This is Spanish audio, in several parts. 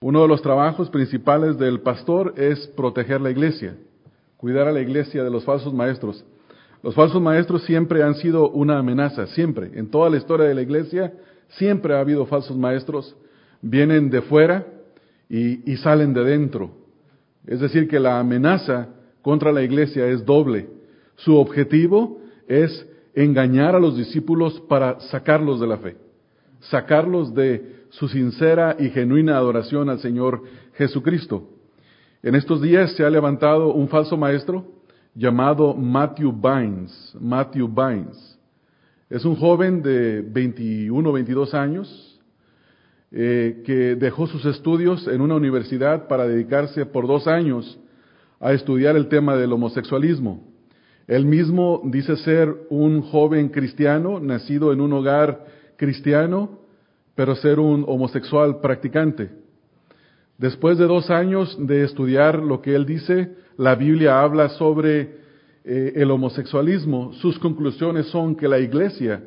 Uno de los trabajos principales del pastor es proteger la iglesia, cuidar a la iglesia de los falsos maestros. Los falsos maestros siempre han sido una amenaza, siempre. En toda la historia de la iglesia siempre ha habido falsos maestros. Vienen de fuera y, salen de dentro. Es decir, que la amenaza contra la iglesia es doble. Su objetivo es engañar a los discípulos para sacarlos de la fe, sacarlos de su sincera y genuina adoración al Señor Jesucristo. En estos días se ha levantado un falso maestro llamado Matthew Bynes. Matthew Bynes. Es un joven de 21 o 22 años eh, que dejó sus estudios en una universidad para dedicarse por dos años a estudiar el tema del homosexualismo. Él mismo dice ser un joven cristiano, nacido en un hogar cristiano, pero ser un homosexual practicante. Después de dos años de estudiar lo que él dice, la Biblia habla sobre eh, el homosexualismo. Sus conclusiones son que la iglesia,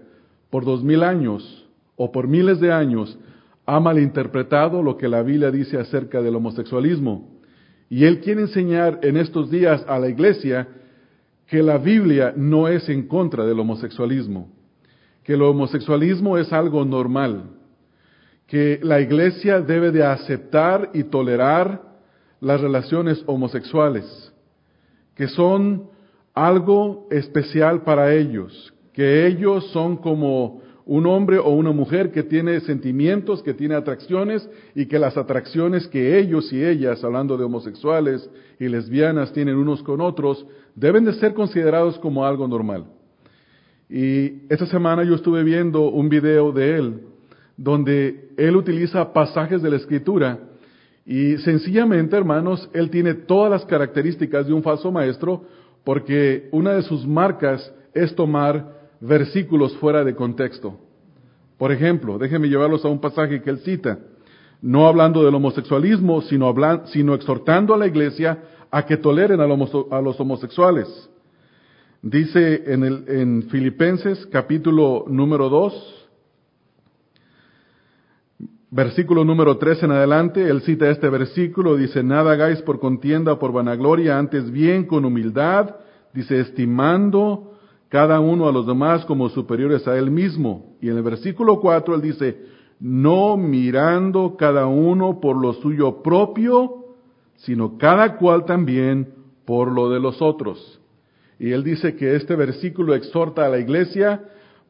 por dos mil años o por miles de años, ha malinterpretado lo que la Biblia dice acerca del homosexualismo. Y él quiere enseñar en estos días a la iglesia que la Biblia no es en contra del homosexualismo, que el homosexualismo es algo normal, que la iglesia debe de aceptar y tolerar las relaciones homosexuales, que son algo especial para ellos, que ellos son como un hombre o una mujer que tiene sentimientos, que tiene atracciones y que las atracciones que ellos y ellas, hablando de homosexuales y lesbianas, tienen unos con otros, deben de ser considerados como algo normal. Y esta semana yo estuve viendo un video de él donde él utiliza pasajes de la escritura y sencillamente, hermanos, él tiene todas las características de un falso maestro porque una de sus marcas es tomar versículos fuera de contexto. Por ejemplo, déjenme llevarlos a un pasaje que él cita, no hablando del homosexualismo, sino, sino exhortando a la iglesia a que toleren a los homosexuales. Dice en, el, en Filipenses capítulo número 2, Versículo número 3 en adelante, él cita este versículo, dice, nada hagáis por contienda o por vanagloria, antes bien con humildad, dice, estimando cada uno a los demás como superiores a él mismo. Y en el versículo 4 él dice, no mirando cada uno por lo suyo propio, sino cada cual también por lo de los otros. Y él dice que este versículo exhorta a la iglesia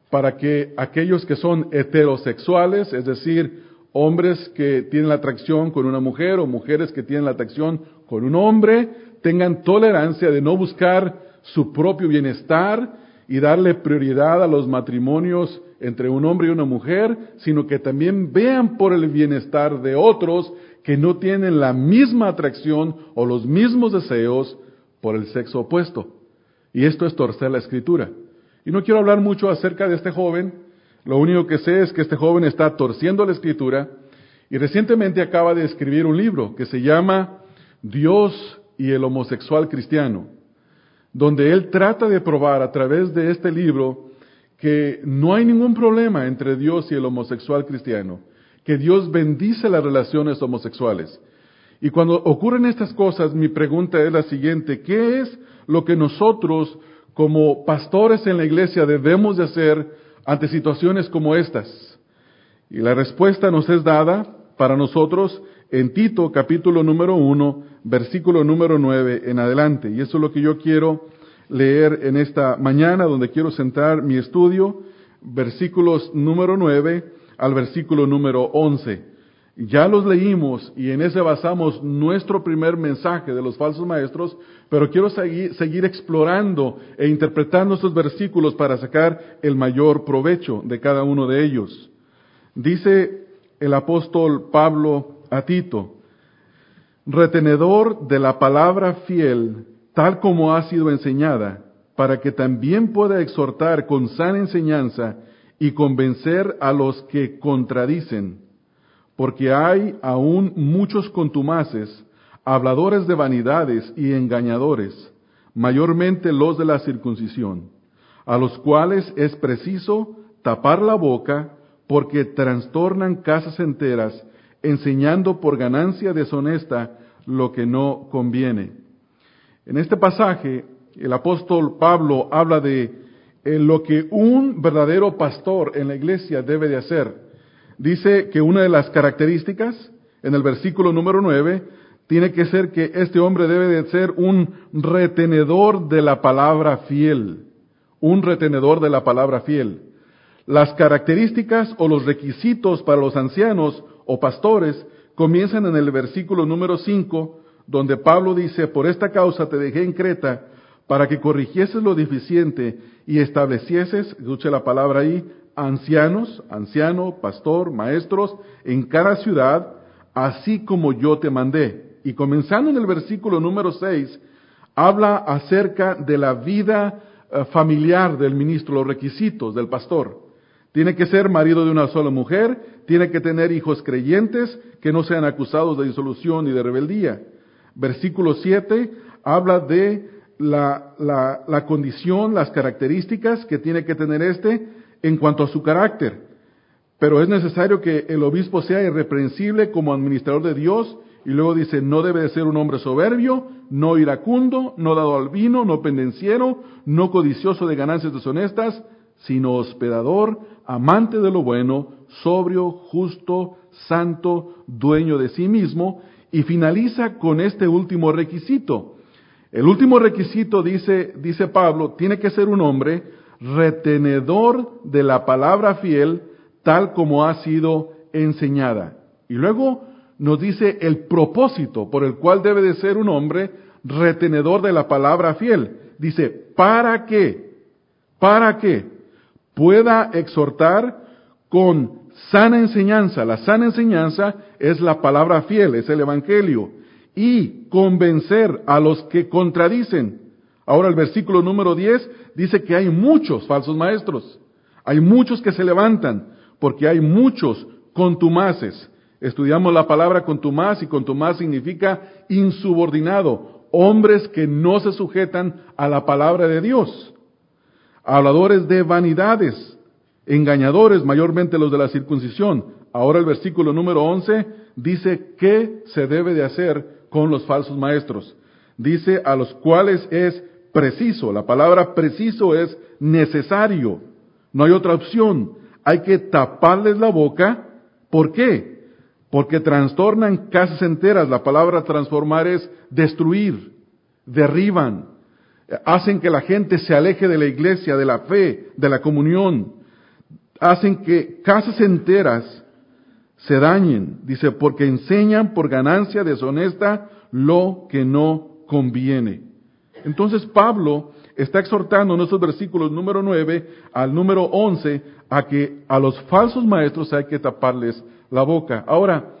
para que aquellos que son heterosexuales, es decir, hombres que tienen la atracción con una mujer o mujeres que tienen la atracción con un hombre, tengan tolerancia de no buscar su propio bienestar y darle prioridad a los matrimonios entre un hombre y una mujer, sino que también vean por el bienestar de otros que no tienen la misma atracción o los mismos deseos por el sexo opuesto. Y esto es torcer la escritura. Y no quiero hablar mucho acerca de este joven, lo único que sé es que este joven está torciendo la escritura y recientemente acaba de escribir un libro que se llama Dios y el homosexual cristiano, donde él trata de probar a través de este libro que no hay ningún problema entre Dios y el homosexual cristiano, que Dios bendice las relaciones homosexuales. Y cuando ocurren estas cosas, mi pregunta es la siguiente, ¿qué es lo que nosotros como pastores en la iglesia debemos de hacer ante situaciones como estas? Y la respuesta nos es dada para nosotros en Tito capítulo número 1, versículo número 9 en adelante. Y eso es lo que yo quiero leer en esta mañana, donde quiero centrar mi estudio, versículos número 9 al versículo número 11. Ya los leímos y en ese basamos nuestro primer mensaje de los falsos maestros, pero quiero seguir, explorando e interpretando estos versículos para sacar el mayor provecho de cada uno de ellos. Dice el apóstol Pablo a Tito, retenedor de la palabra fiel, tal como ha sido enseñada, para que también pueda exhortar con sana enseñanza y convencer a los que contradicen porque hay aún muchos contumaces, habladores de vanidades y engañadores, mayormente los de la circuncisión, a los cuales es preciso tapar la boca porque trastornan casas enteras enseñando por ganancia deshonesta lo que no conviene. En este pasaje, el apóstol Pablo habla de lo que un verdadero pastor en la iglesia debe de hacer. Dice que una de las características, en el versículo número 9, tiene que ser que este hombre debe de ser un retenedor de la palabra fiel. Un retenedor de la palabra fiel. Las características o los requisitos para los ancianos o pastores comienzan en el versículo número 5, donde Pablo dice, por esta causa te dejé en Creta para que corrigieses lo deficiente y establecieses, escuche la palabra ahí, ancianos, anciano, pastor, maestros, en cada ciudad, así como yo te mandé. Y comenzando en el versículo número 6, habla acerca de la vida eh, familiar del ministro, los requisitos del pastor. Tiene que ser marido de una sola mujer, tiene que tener hijos creyentes que no sean acusados de disolución y de rebeldía. Versículo 7 habla de la, la, la, condición, las características que tiene que tener este en cuanto a su carácter. Pero es necesario que el obispo sea irreprensible como administrador de Dios y luego dice, no debe de ser un hombre soberbio, no iracundo, no dado al vino, no pendenciero, no codicioso de ganancias deshonestas, sino hospedador, amante de lo bueno, sobrio, justo, santo, dueño de sí mismo, y finaliza con este último requisito. El último requisito, dice, dice Pablo, tiene que ser un hombre retenedor de la palabra fiel, tal como ha sido enseñada. Y luego nos dice el propósito por el cual debe de ser un hombre retenedor de la palabra fiel. Dice, ¿para qué? ¿Para qué? pueda exhortar con sana enseñanza. La sana enseñanza es la palabra fiel, es el Evangelio. Y convencer a los que contradicen. Ahora el versículo número 10 dice que hay muchos falsos maestros. Hay muchos que se levantan porque hay muchos contumaces. Estudiamos la palabra contumaz y contumaz significa insubordinado, hombres que no se sujetan a la palabra de Dios habladores de vanidades, engañadores, mayormente los de la circuncisión. Ahora el versículo número 11 dice qué se debe de hacer con los falsos maestros. Dice a los cuales es preciso, la palabra preciso es necesario, no hay otra opción, hay que taparles la boca, ¿por qué? Porque trastornan casas enteras, la palabra transformar es destruir, derriban, hacen que la gente se aleje de la iglesia, de la fe, de la comunión, hacen que casas enteras se dañen, dice, porque enseñan por ganancia deshonesta lo que no conviene. Entonces Pablo está exhortando en estos versículos número 9 al número 11 a que a los falsos maestros hay que taparles la boca. Ahora,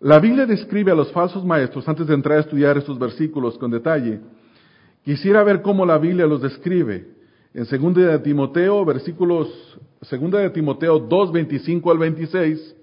la Biblia describe a los falsos maestros, antes de entrar a estudiar estos versículos con detalle, Quisiera ver cómo la Biblia los describe. En 2 de Timoteo, versículos 2 de Timoteo 2, 25 al 26,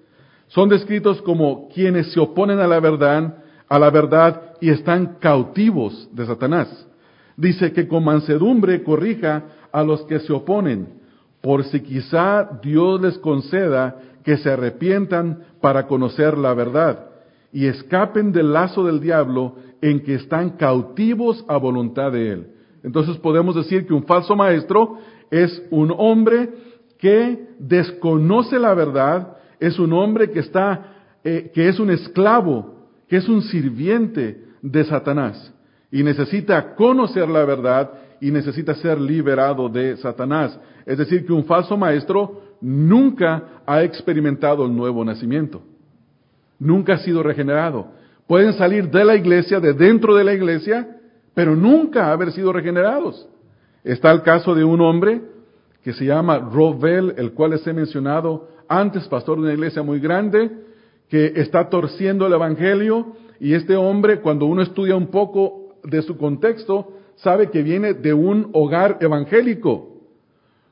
son descritos como quienes se oponen a la verdad, a la verdad y están cautivos de Satanás. Dice que con mansedumbre corrija a los que se oponen, por si quizá Dios les conceda que se arrepientan para conocer la verdad y escapen del lazo del diablo en que están cautivos a voluntad de Él. Entonces podemos decir que un falso maestro es un hombre que desconoce la verdad, es un hombre que está, eh, que es un esclavo, que es un sirviente de Satanás y necesita conocer la verdad y necesita ser liberado de Satanás. Es decir, que un falso maestro nunca ha experimentado el nuevo nacimiento, nunca ha sido regenerado Pueden salir de la iglesia, de dentro de la iglesia, pero nunca haber sido regenerados. Está el caso de un hombre que se llama Robel, el cual les he mencionado antes, pastor de una iglesia muy grande, que está torciendo el evangelio y este hombre, cuando uno estudia un poco de su contexto, sabe que viene de un hogar evangélico,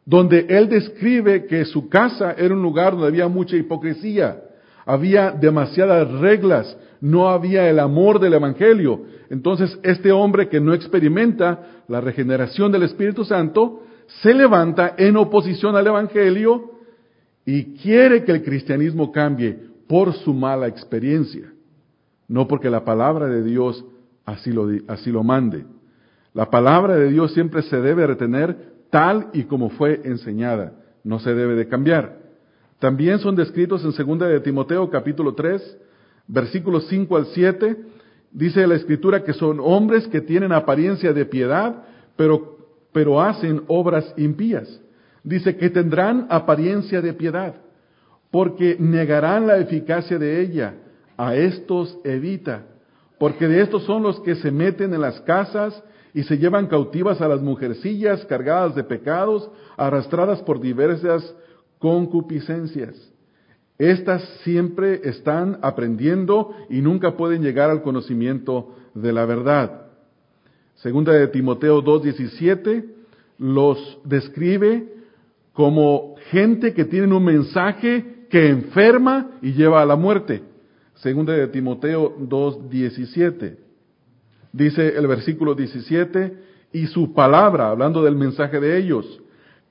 donde él describe que su casa era un lugar donde había mucha hipocresía, había demasiadas reglas, no había el amor del Evangelio. Entonces este hombre que no experimenta la regeneración del Espíritu Santo, se levanta en oposición al Evangelio y quiere que el cristianismo cambie. por su mala experiencia, no porque la palabra de Dios así lo, así lo mande. La palabra de Dios siempre se debe retener tal y como fue enseñada, no se debe de cambiar. También son descritos en 2 de Timoteo capítulo 3, versículos 5 al 7, dice la escritura que son hombres que tienen apariencia de piedad, pero, pero hacen obras impías. Dice que tendrán apariencia de piedad, porque negarán la eficacia de ella. A estos evita, porque de estos son los que se meten en las casas y se llevan cautivas a las mujercillas cargadas de pecados, arrastradas por diversas concupiscencias. Estas siempre están aprendiendo y nunca pueden llegar al conocimiento de la verdad. Segunda de Timoteo 2.17 los describe como gente que tiene un mensaje que enferma y lleva a la muerte. Segunda de Timoteo 2.17. Dice el versículo 17, y su palabra, hablando del mensaje de ellos,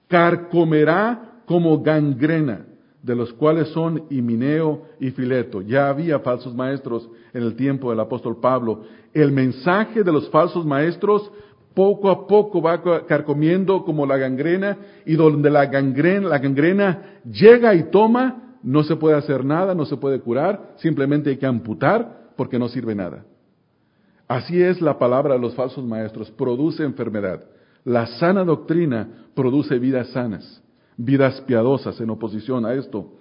carcomerá como gangrena, de los cuales son Himineo y Fileto. Ya había falsos maestros en el tiempo del apóstol Pablo. El mensaje de los falsos maestros poco a poco va carcomiendo como la gangrena y donde la la gangrena llega y toma, no se puede hacer nada, no se puede curar, simplemente hay que amputar porque no sirve nada. Así es la palabra de los falsos maestros, produce enfermedad. La sana doctrina produce vidas sanas, vidas piadosas en oposición a esto.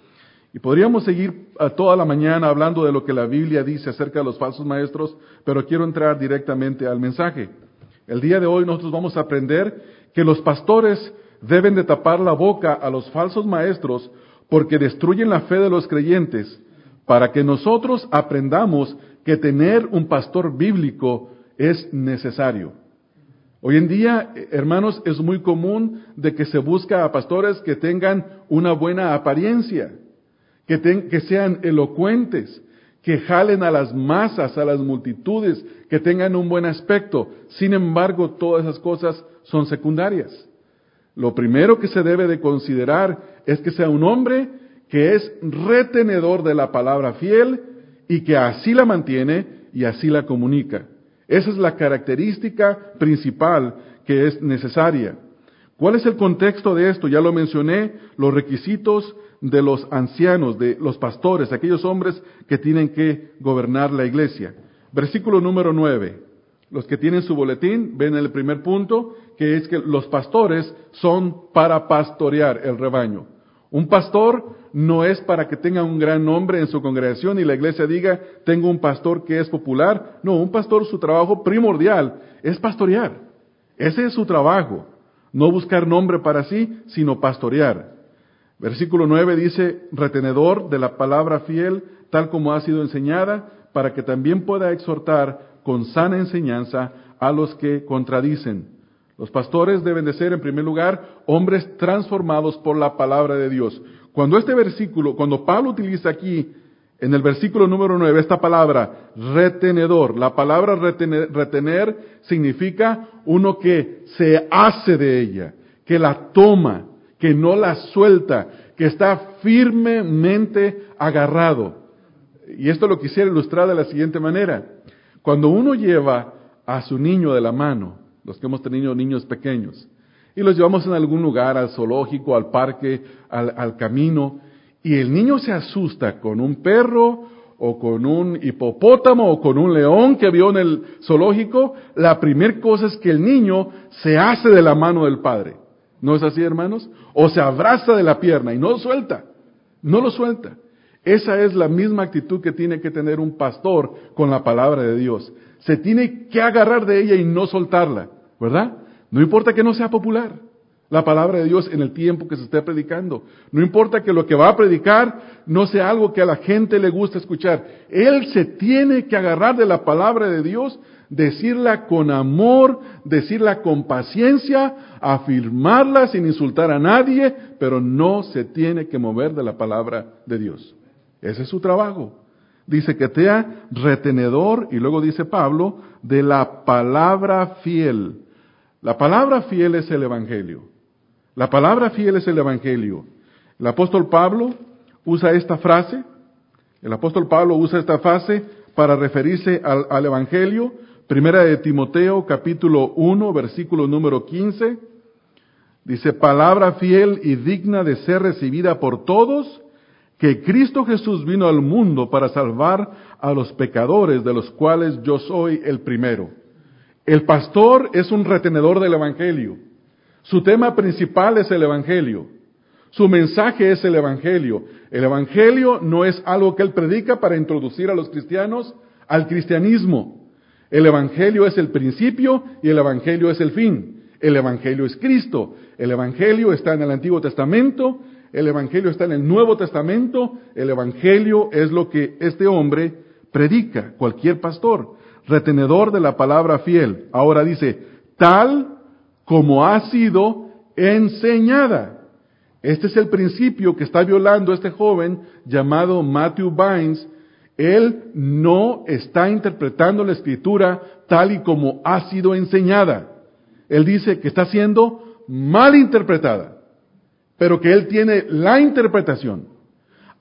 Y podríamos seguir toda la mañana hablando de lo que la Biblia dice acerca de los falsos maestros, pero quiero entrar directamente al mensaje. El día de hoy nosotros vamos a aprender que los pastores deben de tapar la boca a los falsos maestros porque destruyen la fe de los creyentes, para que nosotros aprendamos que tener un pastor bíblico es necesario. Hoy en día, hermanos, es muy común de que se busca a pastores que tengan una buena apariencia, que, que sean elocuentes, que jalen a las masas, a las multitudes, que tengan un buen aspecto. Sin embargo, todas esas cosas son secundarias. Lo primero que se debe de considerar es que sea un hombre que es retenedor de la palabra fiel y que así la mantiene y así la comunica. Esa es la característica principal que es necesaria. ¿Cuál es el contexto de esto? Ya lo mencioné, los requisitos de los ancianos, de los pastores, aquellos hombres que tienen que gobernar la iglesia. Versículo número 9. Los que tienen su boletín ven el primer punto, que es que los pastores son para pastorear el rebaño. Un pastor no es para que tenga un gran nombre en su congregación y la iglesia diga, tengo un pastor que es popular. No, un pastor su trabajo primordial es pastorear. Ese es su trabajo. No buscar nombre para sí, sino pastorear. Versículo 9 dice, retenedor de la palabra fiel, tal como ha sido enseñada, para que también pueda exhortar con sana enseñanza a los que contradicen. Los pastores deben de ser, en primer lugar, hombres transformados por la palabra de Dios. Cuando este versículo, cuando Pablo utiliza aquí, en el versículo número 9, esta palabra, retenedor, la palabra retener, retener significa uno que se hace de ella, que la toma, que no la suelta, que está firmemente agarrado. Y esto lo quisiera ilustrar de la siguiente manera. Cuando uno lleva a su niño de la mano, los que hemos tenido niños pequeños, y los llevamos en algún lugar, al zoológico, al parque, al, camino, y el niño se asusta con un perro o con un hipopótamo o con un león que vio en el zoológico, la primera cosa es que el niño se hace de la mano del padre. ¿No es así, hermanos? O se abraza de la pierna y no lo suelta. No lo suelta. Esa es la misma actitud que tiene que tener un pastor con la palabra de Dios. Se tiene que agarrar de ella y no soltarla, ¿verdad? No importa que no sea popular la palabra de Dios en el tiempo que se esté predicando. No importa que lo que va a predicar no sea algo que a la gente le guste escuchar. Él se tiene que agarrar de la palabra de Dios decirla con amor, decirla con paciencia, afirmarla sin insultar a nadie, pero no se tiene que mover de la palabra de Dios. Ese es su trabajo. Dice que sea retenedor, y luego dice Pablo, de la palabra fiel. La palabra fiel es el Evangelio. La palabra fiel es el Evangelio. El apóstol Pablo usa esta frase, El apóstol Pablo usa esta fase para referirse al, al Evangelio. Primera de Timoteo, capítulo 1, versículo número 15. Dice, palabra fiel y digna de ser recibida por todos, que Cristo Jesús vino al mundo para salvar a los pecadores, de los cuales yo soy el primero. El pastor es un retenedor del Evangelio. Su tema principal es el Evangelio. Su mensaje es el Evangelio. El Evangelio no es algo que él predica para introducir a los cristianos al cristianismo. El Evangelio es el principio y el Evangelio es el fin. El Evangelio es Cristo. El Evangelio está en el Antiguo Testamento. El Evangelio está en el Nuevo Testamento. El Evangelio es lo que este hombre predica, cualquier pastor, retenedor de la palabra fiel. Ahora dice, tal como ha sido enseñada. Este es el principio que está violando este joven llamado Matthew Bynes. Él no está interpretando la escritura tal y como ha sido enseñada. Él dice que está siendo mal interpretada, pero que él tiene la interpretación.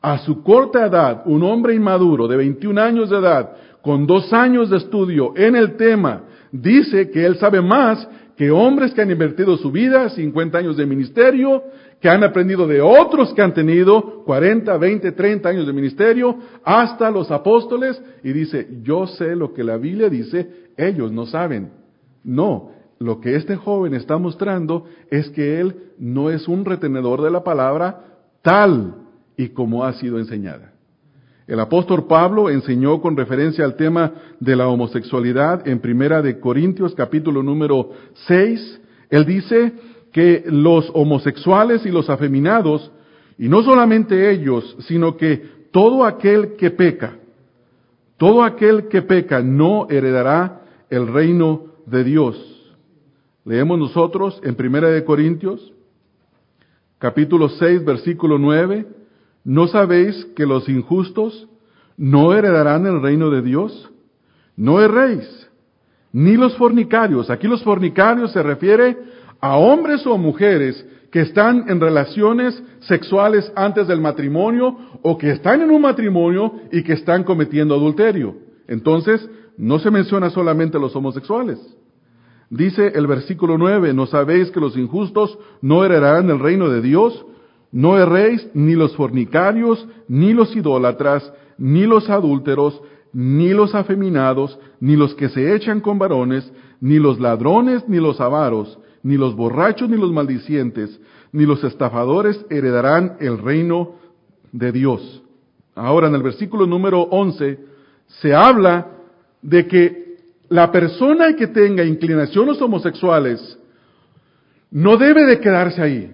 A su corta edad, un hombre inmaduro de 21 años de edad, con dos años de estudio en el tema, dice que él sabe más que hombres que han invertido su vida, 50 años de ministerio, que han aprendido de otros que han tenido 40, 20, 30 años de ministerio, hasta los apóstoles, y dice, yo sé lo que la Biblia dice, ellos no saben. No, lo que este joven está mostrando es que él no es un retenedor de la palabra tal y como ha sido enseñada. El apóstol Pablo enseñó con referencia al tema de la homosexualidad en Primera de Corintios capítulo número 6. Él dice que los homosexuales y los afeminados, y no solamente ellos, sino que todo aquel que peca, todo aquel que peca no heredará el reino de Dios. Leemos nosotros en Primera de Corintios, capítulo 6, versículo 9, ¿no sabéis que los injustos no heredarán el reino de Dios? No erréis, ni los fornicarios. Aquí los fornicarios se refiere a hombres o mujeres que están en relaciones sexuales antes del matrimonio o que están en un matrimonio y que están cometiendo adulterio. Entonces, no se menciona solamente a los homosexuales. Dice el versículo 9, ¿no sabéis que los injustos no heredarán el reino de Dios? No erréis ni los fornicarios, ni los idólatras, ni los adúlteros, ni los afeminados, ni los que se echan con varones, ni los ladrones, ni los avaros, ni los borrachos, ni los maldicientes, ni los estafadores heredarán el reino de Dios. Ahora en el versículo número 11 se habla de que la persona que tenga inclinaciones homosexuales no debe de quedarse ahí,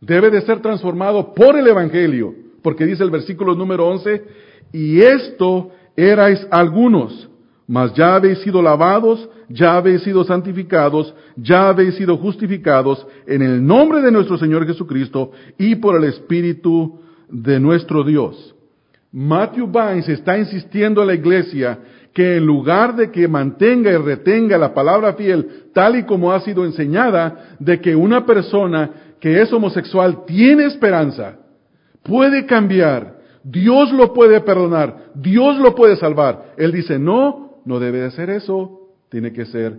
debe de ser transformado por el Evangelio, porque dice el versículo número 11, y esto erais algunos, mas ya habéis sido lavados, ya habéis sido santificados, ya habéis sido justificados en el nombre de nuestro Señor Jesucristo y por el Espíritu de nuestro Dios. Matthew Bynes está insistiendo a la iglesia que en lugar de que mantenga y retenga la palabra fiel tal y como ha sido enseñada, de que una persona que es homosexual tiene esperanza, puede cambiar, Dios lo puede perdonar, Dios lo puede salvar. Él dice, no, no debe de ser eso, tiene que ser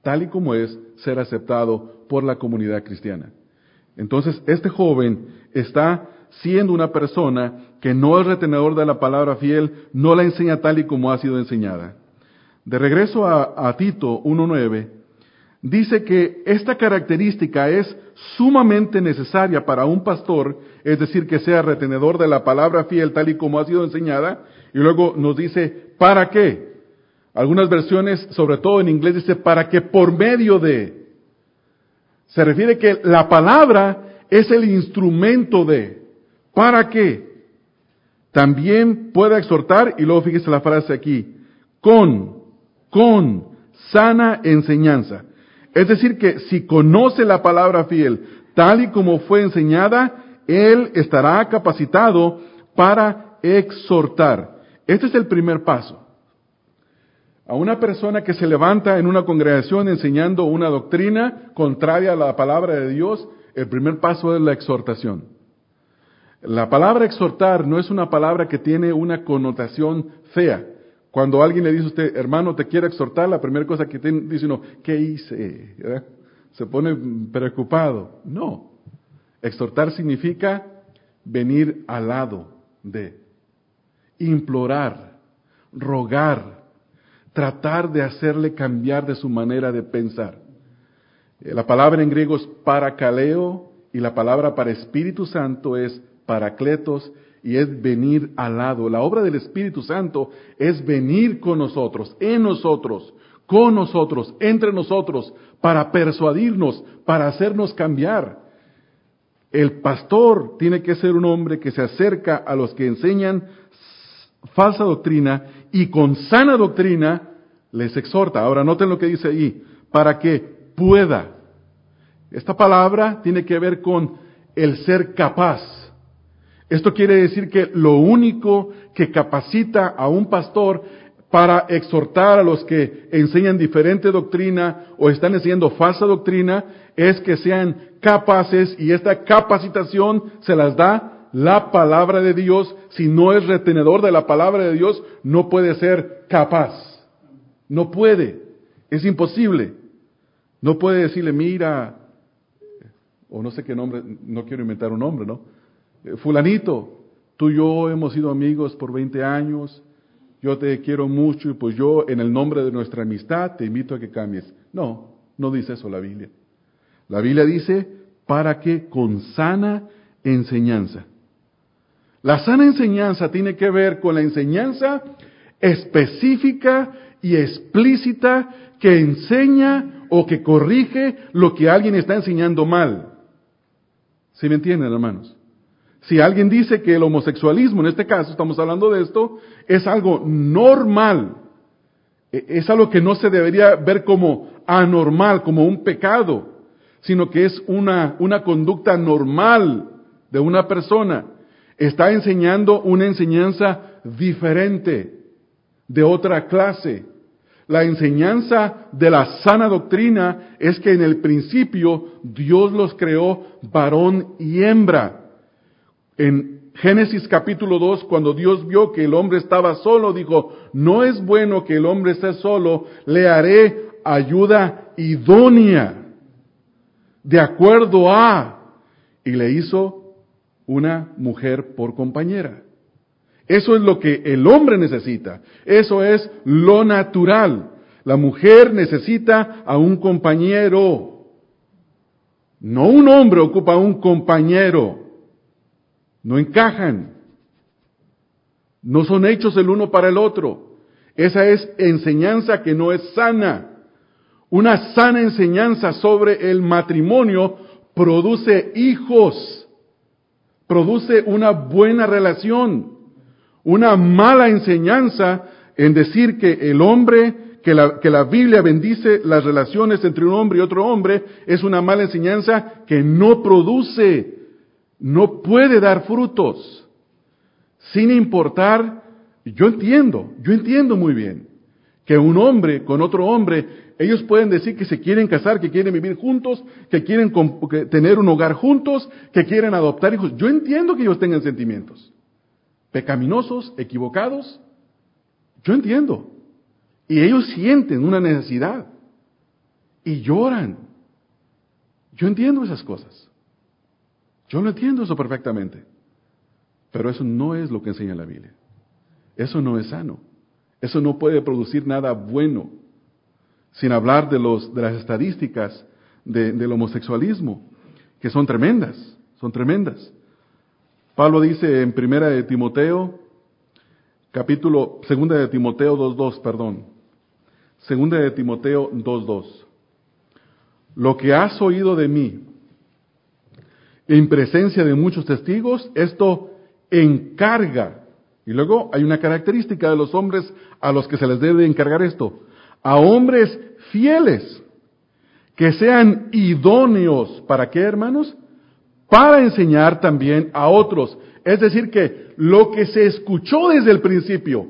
tal y como es, ser aceptado por la comunidad cristiana. Entonces, este joven está siendo una persona que no es retenedor de la palabra fiel, no la enseña tal y como ha sido enseñada. De regreso a, Tito 1.9, dice que esta característica es sumamente necesaria para un pastor, es decir, que sea retenedor de la palabra fiel tal y como ha sido enseñada, y luego nos dice, ¿para qué? Algunas versiones, sobre todo en inglés, dice, para que por medio de, se refiere que la palabra es el instrumento de, ¿para qué? También pueda exhortar, y luego fíjese la frase aquí, con, con sana enseñanza. Es decir, que si conoce la palabra fiel tal y como fue enseñada, él estará capacitado para exhortar. Este es el primer paso. A una persona que se levanta en una congregación enseñando una doctrina contraria a la palabra de Dios, el primer paso es la exhortación. La palabra exhortar no es una palabra que tiene una connotación fea. Cuando alguien le dice a usted, hermano, te quiero exhortar, la primera cosa que tiene, dice uno, ¿qué hice? Se pone preocupado. No. Exhortar significa venir al lado de, implorar, rogar, tratar de hacerle cambiar de su manera de pensar. Eh, la palabra en griego es paracaleo y la palabra para Espíritu Santo es paracletos y es venir al lado. La obra del Espíritu Santo es venir con nosotros, en nosotros, con nosotros, entre nosotros, para persuadirnos, para hacernos cambiar. El pastor tiene que ser un hombre que se acerca a los que enseñan falsa doctrina y con sana doctrina les exhorta. Ahora noten lo que dice ahí, para que pueda. Esta palabra tiene que ver con el ser capaz. Esto quiere decir que lo único que capacita a un pastor para exhortar a los que enseñan diferente doctrina o están enseñando falsa doctrina es que sean capaces y esta capacitación se las da la palabra de Dios. Si no es retenedor de la palabra de Dios, no puede ser capaz. No puede. Es imposible. No puede decirle, mira, o no sé qué nombre, no quiero inventar un nombre, ¿no? Eh, fulanito, tú y yo hemos sido amigos por 20 años, yo te quiero mucho y pues yo en el nombre de nuestra amistad te invito a que cambies. No, no dice eso la Biblia. La Biblia dice, para que con sana enseñanza. La sana enseñanza tiene que ver con la enseñanza específica y explícita que enseña o que corrige lo que alguien está enseñando mal. ¿Sí me entienden, hermanos? Si alguien dice que el homosexualismo, en este caso estamos hablando de esto, es algo normal, e-, es algo que no se debería ver como anormal, como un pecado, sino que es una, una conducta normal de una persona. Está enseñando una enseñanza diferente, de otra clase. La enseñanza de la sana doctrina es que en el principio Dios los creó varón y hembra. En Génesis capítulo 2, cuando Dios vio que el hombre estaba solo, dijo, no es bueno que el hombre esté solo, le haré ayuda idónea de acuerdo a, y le hizo una mujer por compañera. Eso es lo que el hombre necesita. Eso es lo natural. La mujer necesita a un compañero. No un hombre ocupa a un compañero. No encajan. No son hechos el uno para el otro. Esa es enseñanza que no es sana. Una sana enseñanza sobre el matrimonio produce hijos, produce una buena relación. Una mala enseñanza en decir que el hombre, que la, que la Biblia bendice las relaciones entre un hombre y otro hombre, es una mala enseñanza que no produce, no puede dar frutos. Sin importar, yo entiendo, yo entiendo muy bien que un hombre con otro hombre ellos pueden decir que se quieren casar, que quieren vivir juntos, que quieren tener un hogar juntos, que quieren adoptar hijos. Yo entiendo que ellos tengan sentimientos. Pecaminosos, equivocados. Yo entiendo. Y ellos sienten una necesidad. Y lloran. Yo entiendo esas cosas. Yo lo entiendo eso perfectamente. Pero eso no es lo que enseña la Biblia. Eso no es sano. Eso no puede producir nada bueno sin hablar de, los, de las estadísticas del homosexualismo, que son tremendas, son tremendas. Pablo dice en primera de Timoteo, capítulo, segunda de Timoteo 2.2, perdón, segunda de Timoteo 2.2, lo que has oído de mí en presencia de muchos testigos, esto encarga. Y luego hay una característica de los hombres a los que se les debe encargar esto a hombres fieles, que sean idóneos. ¿Para qué, hermanos? Para enseñar también a otros. Es decir, que lo que se escuchó desde el principio,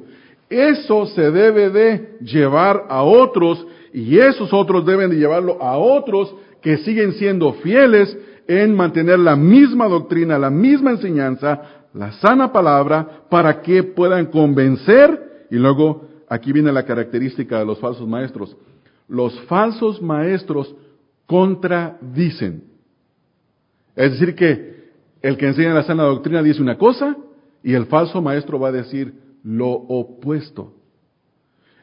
eso se debe de llevar a otros y esos otros deben de llevarlo a otros que siguen siendo fieles en mantener la misma doctrina, la misma enseñanza, la sana palabra, para que puedan convencer. Y luego, aquí viene la característica de los falsos maestros. Los falsos maestros contradicen. Es decir, que el que enseña la sana doctrina dice una cosa y el falso maestro va a decir lo opuesto.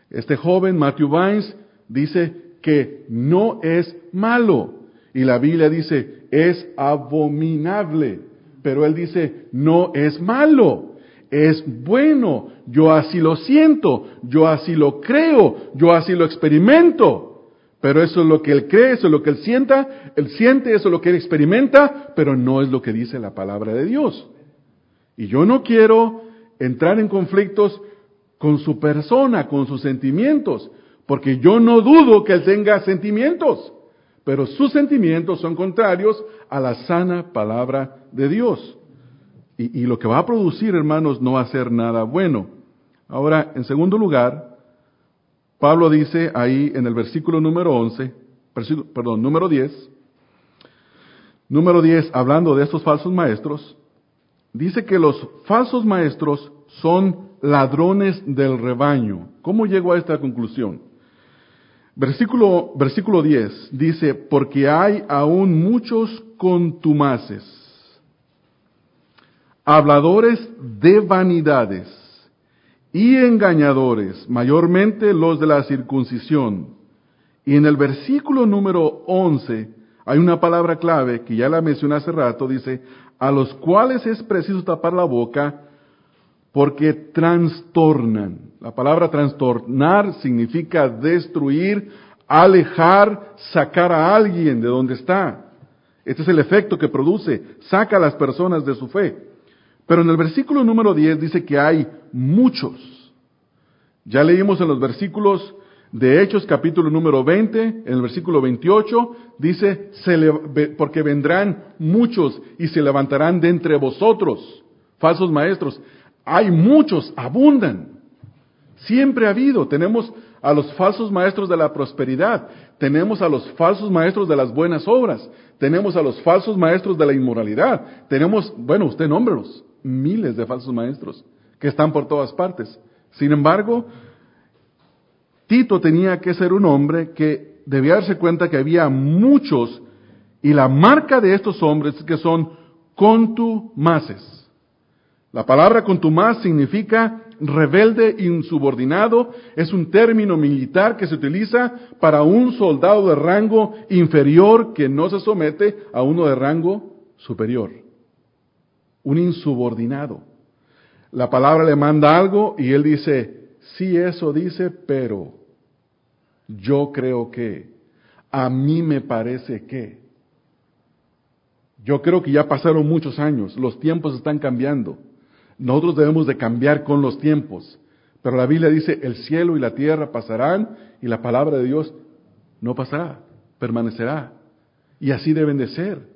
Este joven, Matthew Vines, dice que no es malo. Y la Biblia dice, es abominable. Pero él dice, no es malo, es bueno. Yo así lo siento, yo así lo creo, yo así lo experimento. Pero eso es lo que él cree, eso es lo que él sienta, él siente, eso es lo que él experimenta, pero no es lo que dice la palabra de Dios. Y yo no quiero entrar en conflictos con su persona, con sus sentimientos, porque yo no dudo que él tenga sentimientos, pero sus sentimientos son contrarios a la sana palabra de Dios. Y, lo que va a producir, hermanos, no va a ser nada bueno. Ahora, en segundo lugar, Pablo dice ahí en el versículo número 11, perdón, número 10, número 10, hablando de estos falsos maestros, dice que los falsos maestros son ladrones del rebaño. ¿Cómo llego a esta conclusión? Versículo, versículo 10 dice, porque hay aún muchos contumaces, habladores de vanidades y engañadores, mayormente los de la circuncisión. Y en el versículo número 11 hay una palabra clave que ya la mencioné hace rato, dice, a los cuales es preciso tapar la boca porque trastornan. La palabra trastornar significa destruir, alejar, sacar a alguien de donde está. Este es el efecto que produce, saca a las personas de su fe. Pero en el versículo número 10 dice que hay muchos. Ya leímos en los versículos de Hechos capítulo número 20, en el versículo 28, dice, porque vendrán muchos y se levantarán de entre vosotros, falsos maestros, hay muchos, abundan. Siempre ha habido. Tenemos a los falsos maestros de la prosperidad, tenemos a los falsos maestros de las buenas obras, tenemos a los falsos maestros de la inmoralidad, tenemos, bueno, usted nómbrelos, miles de falsos maestros que están por todas partes. Sin embargo, Tito tenía que ser un hombre que debía darse cuenta que había muchos y la marca de estos hombres es que son contumaces. La palabra contumaz significa rebelde insubordinado, es un término militar que se utiliza para un soldado de rango inferior que no se somete a uno de rango superior. Un insubordinado. La palabra le manda algo y él dice, sí eso dice, pero yo creo que, a mí me parece que. Yo creo que ya pasaron muchos años, los tiempos están cambiando. Nosotros debemos de cambiar con los tiempos. Pero la Biblia dice, el cielo y la tierra pasarán y la palabra de Dios no pasará, permanecerá. Y así deben de ser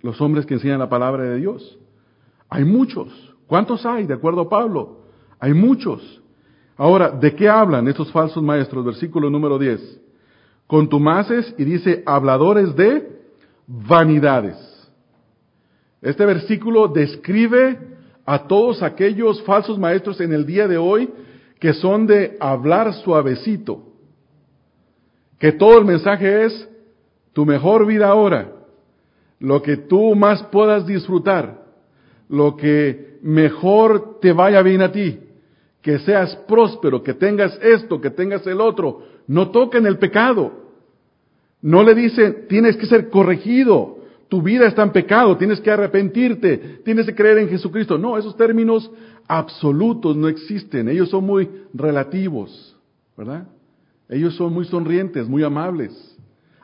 los hombres que enseñan la palabra de Dios. Hay muchos. ¿Cuántos hay? De acuerdo a Pablo. Hay muchos. Ahora, ¿de qué hablan estos falsos maestros? Versículo número 10. Contumaces y dice habladores de vanidades. Este versículo describe a todos aquellos falsos maestros en el día de hoy que son de hablar suavecito. Que todo el mensaje es tu mejor vida ahora, lo que tú más puedas disfrutar, lo que mejor te vaya bien a ti, que seas próspero, que tengas esto, que tengas el otro. No toquen el pecado. No le dicen, tienes que ser corregido, tu vida está en pecado, tienes que arrepentirte, tienes que creer en Jesucristo. No, esos términos absolutos no existen, ellos son muy relativos, ¿verdad? Ellos son muy sonrientes, muy amables.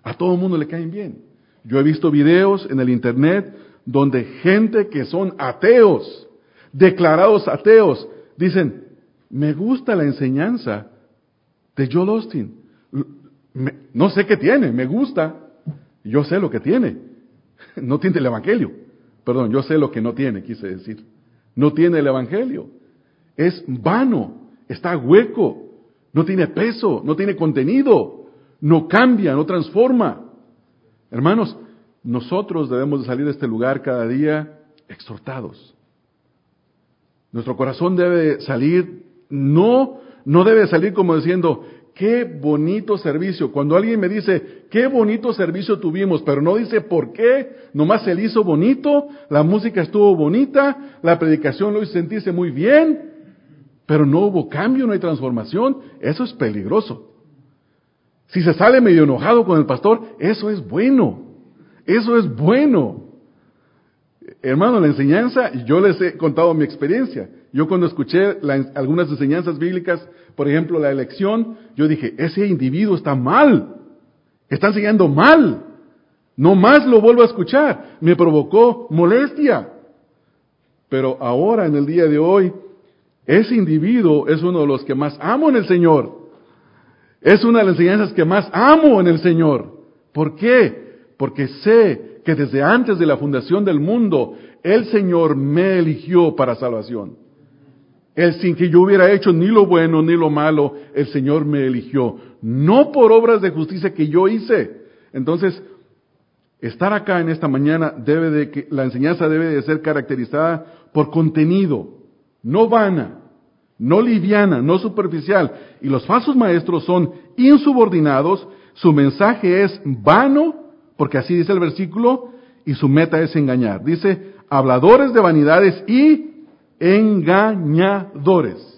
A todo el mundo le caen bien. Yo he visto videos en el Internet donde gente que son ateos, declarados ateos, dicen, me gusta la enseñanza de Joel Austin. no sé qué tiene, me gusta. Yo sé lo que tiene. No tiene el Evangelio. Perdón, yo sé lo que no tiene, quise decir. No tiene el Evangelio. Es vano, está hueco, no tiene peso, no tiene contenido, no cambia, no transforma. Hermanos, nosotros debemos de salir de este lugar cada día exhortados. Nuestro corazón debe salir, no, no debe salir como diciendo, qué bonito servicio. Cuando alguien me dice, qué bonito servicio tuvimos, pero no dice por qué, nomás se le hizo bonito, la música estuvo bonita, la predicación lo hizo muy bien, pero no hubo cambio, no hay transformación, eso es peligroso. Si se sale medio enojado con el pastor, eso es bueno, eso es bueno. Hermano, la enseñanza, yo les he contado mi experiencia. Yo cuando escuché algunas enseñanzas bíblicas, por ejemplo, la elección, yo dije, ese individuo está mal, está enseñando mal. No más lo vuelvo a escuchar. Me provocó molestia. Pero ahora, en el día de hoy, ese individuo es uno de los que más amo en el Señor. Es una de las enseñanzas que más amo en el Señor. ¿Por qué? Porque sé que desde antes de la fundación del mundo, el Señor me eligió para salvación. Él sin que yo hubiera hecho ni lo bueno ni lo malo, el Señor me eligió. No por obras de justicia que yo hice. Entonces, estar acá en esta mañana debe de que, la enseñanza debe de ser caracterizada por contenido, no vana, no liviana, no superficial. Y los falsos maestros son insubordinados, su mensaje es vano, porque así dice el versículo, y su meta es engañar. Dice, habladores de vanidades y engañadores.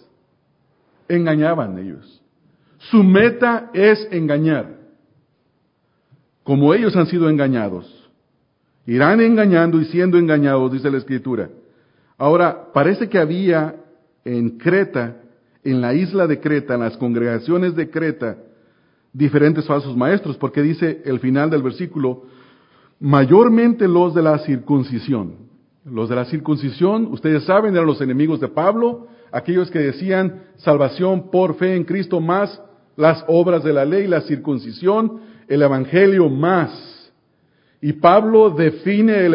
Engañaban ellos. Su meta es engañar. Como ellos han sido engañados. Irán engañando y siendo engañados, dice la Escritura. Ahora, parece que había en Creta, en la isla de Creta, en las congregaciones de Creta, diferentes falsos maestros, porque dice el final del versículo, mayormente los de la circuncisión. Los de la circuncisión, ustedes saben, eran los enemigos de Pablo, aquellos que decían salvación por fe en Cristo más las obras de la ley, la circuncisión, el evangelio más. Y Pablo define el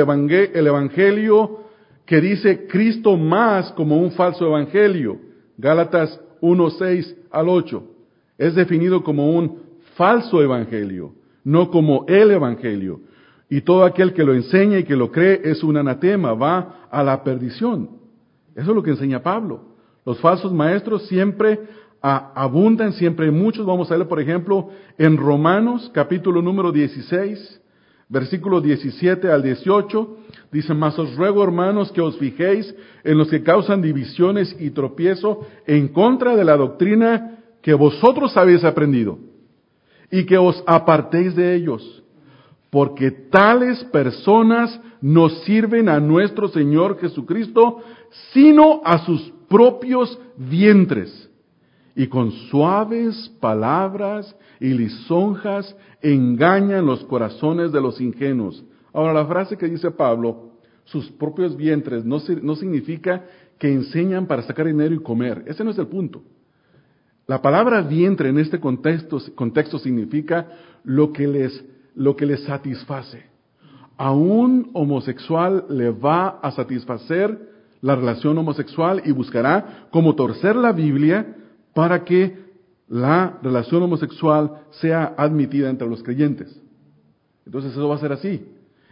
evangelio que dice Cristo más como un falso evangelio. Gálatas 1, 6 al 8. Es definido como un falso evangelio, no como el evangelio. Y todo aquel que lo enseña y que lo cree es un anatema, va a la perdición. Eso es lo que enseña Pablo. Los falsos maestros siempre abundan, siempre hay muchos. Vamos a ver, por ejemplo, en Romanos capítulo número 16, versículo 17 al 18, dice, mas os ruego hermanos que os fijéis en los que causan divisiones y tropiezo en contra de la doctrina que vosotros habéis aprendido y que os apartéis de ellos porque tales personas no sirven a nuestro Señor Jesucristo, sino a sus propios vientres. Y con suaves palabras y lisonjas engañan los corazones de los ingenuos. Ahora, la frase que dice Pablo, sus propios vientres, no, significa que enseñan para sacar dinero y comer. Ese no es el punto. La palabra vientre en este contexto, contexto significa lo que les lo que le satisface. A un homosexual le va a satisfacer la relación homosexual y buscará cómo torcer la Biblia para que la relación homosexual sea admitida entre los creyentes. Entonces eso va a ser así.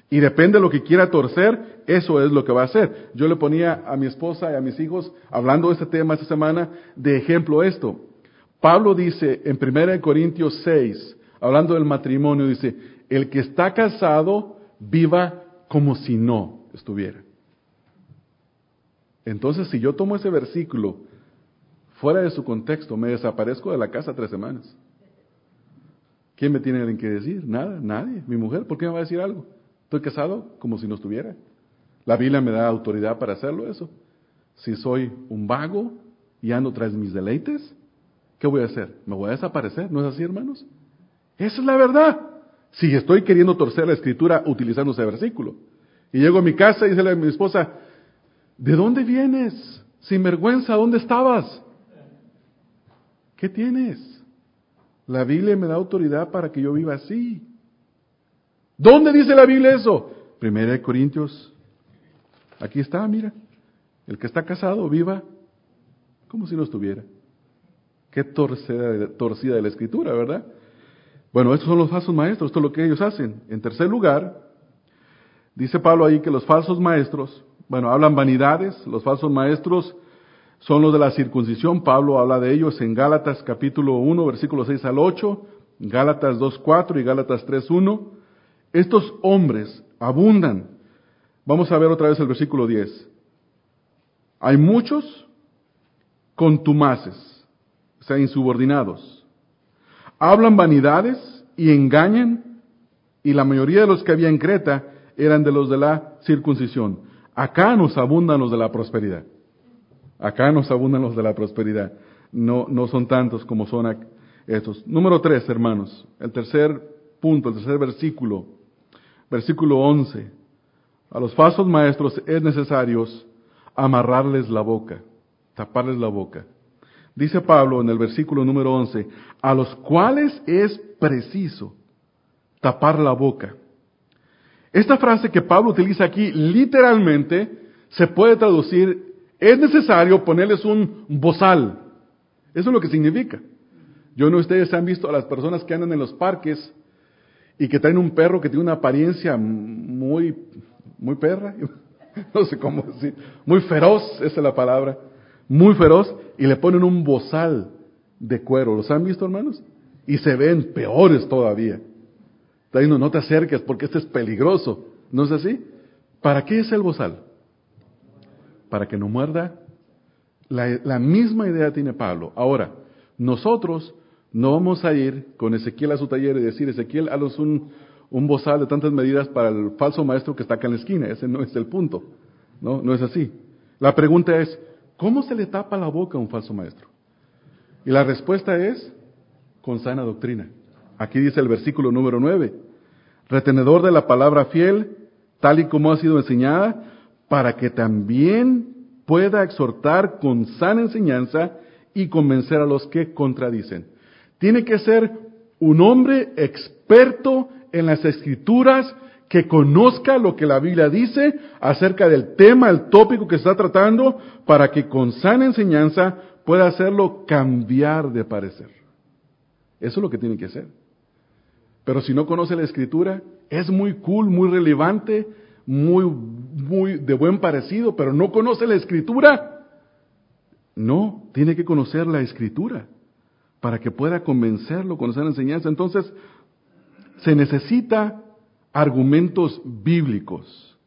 Y depende de lo que quiera torcer, eso es lo que va a hacer. Yo le ponía a mi esposa y a mis hijos, hablando de este tema esta semana, de ejemplo esto. Pablo dice en 1 Corintios 6, hablando del matrimonio, dice, el que está casado viva como si no estuviera. Entonces, si yo tomo ese versículo fuera de su contexto, me desaparezco de la casa tres semanas. ¿Quién me tiene que decir? Nada, nadie. Mi mujer, ¿por qué me va a decir algo? Estoy casado como si no estuviera. La Biblia me da autoridad para hacerlo eso. Si soy un vago y ando tras mis deleites, ¿qué voy a hacer? ¿Me voy a desaparecer? ¿No es así, hermanos? Esa es la verdad. Si estoy queriendo torcer la escritura utilizando ese versículo. Y llego a mi casa y dice a mi esposa, ¿de dónde vienes? Sin vergüenza, ¿dónde estabas? ¿Qué tienes? La Biblia me da autoridad para que yo viva así. ¿Dónde dice la Biblia eso? Primera de Corintios. Aquí está, mira. El que está casado viva como si no estuviera. Qué torcida, torcida de la escritura, ¿verdad? Bueno, estos son los falsos maestros, esto es lo que ellos hacen. En tercer lugar, Dice Pablo ahí que los falsos maestros, bueno, hablan vanidades, los falsos maestros son los de la circuncisión, Pablo habla de ellos en Gálatas capítulo 1, versículos 6 al 8, Gálatas 2, 4 y Gálatas 3, 1. Estos hombres abundan. Vamos a ver otra vez el versículo 10. Hay muchos contumaces, o sea, insubordinados. Hablan vanidades y engañan, y la mayoría de los que había en Creta eran de los de la circuncisión. Acá nos abundan los de la prosperidad. Acá nos abundan los de la prosperidad. No, no son tantos como son estos. Número tres, hermanos. El tercer punto, el tercer versículo. Versículo once. A los falsos maestros es necesario amarrarles la boca, taparles la boca. Dice Pablo en el versículo número once, a los cuales es preciso tapar la boca. Esta frase que Pablo utiliza aquí literalmente se puede traducir es necesario ponerles un bozal. Eso es lo que significa. Yo no ustedes han visto a las personas que andan en los parques y que traen un perro que tiene una apariencia muy, muy perra, no sé cómo decir, muy feroz, esa es la palabra, muy feroz, y le ponen un bozal de cuero. ¿Los han visto, hermanos? Y se ven peores todavía. Está diciendo, no te acerques porque este es peligroso. ¿No es así? ¿Para qué es el bozal? para que no muerda. La, misma idea tiene Pablo. Ahora, nosotros no vamos a ir con Ezequiel a su taller y decir, Ezequiel, hazlos un, un bozal de tantas medidas para el falso maestro que está acá en la esquina. Ese no es el punto. No, no es así. La pregunta es, ¿cómo se le tapa la boca a un falso maestro? Y la respuesta es, con sana doctrina. Aquí dice el versículo número 9, retenedor de la palabra fiel, tal y como ha sido enseñada, para que también pueda exhortar con sana enseñanza y convencer a los que contradicen. Tiene que ser un hombre experto en las escrituras que conozca lo que la Biblia dice acerca del tema, el tópico que está tratando, para que con sana enseñanza pueda hacerlo cambiar de parecer. Eso es lo que tiene que hacer. Pero si no conoce la escritura, es muy cool, muy relevante, muy, muy de buen parecido, pero no conoce la escritura. No, tiene que conocer la escritura para que pueda convencerlo, conocer la enseñanza. Entonces, se necesita argumentos bíblicos.